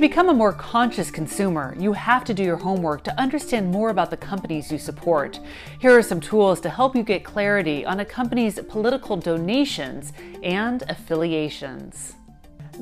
become a more conscious consumer, you have to do your homework to understand more about the companies you support. Here are some tools to help you get clarity on a company's political donations and affiliations.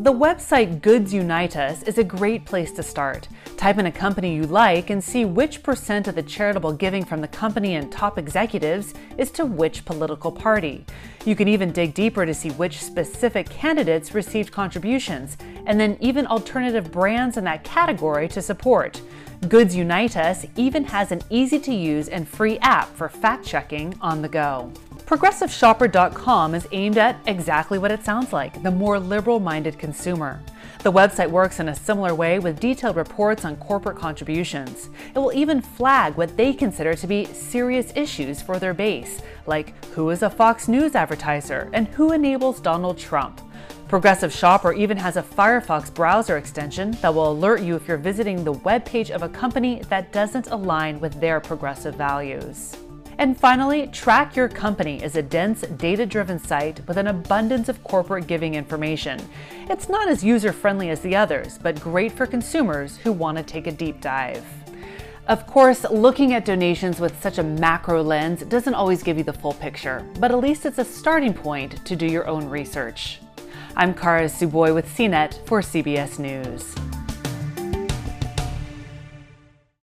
The website Goods Unite Us is a great place to start. Type in a company you like and see which percent of the charitable giving from the company and top executives is to which political party. You can even dig deeper to see which specific candidates received contributions, and then even alternative brands in that category to support. Goods Unite Us even has an easy to use and free app for fact checking on the go. ProgressiveShopper.com is aimed at exactly what it sounds like the more liberal minded consumer. The website works in a similar way with detailed reports on corporate contributions. It will even flag what they consider to be serious issues for their base, like who is a Fox News advertiser and who enables Donald Trump. Progressive Shopper even has a Firefox browser extension that will alert you if you're visiting the web page of a company that doesn't align with their progressive values. And finally, Track Your Company is a dense, data driven site with an abundance of corporate giving information. It's not as user friendly as the others, but great for consumers who want to take a deep dive. Of course, looking at donations with such a macro lens doesn't always give you the full picture, but at least it's a starting point to do your own research. I'm Kara Tsuboi with CNET for CBS News.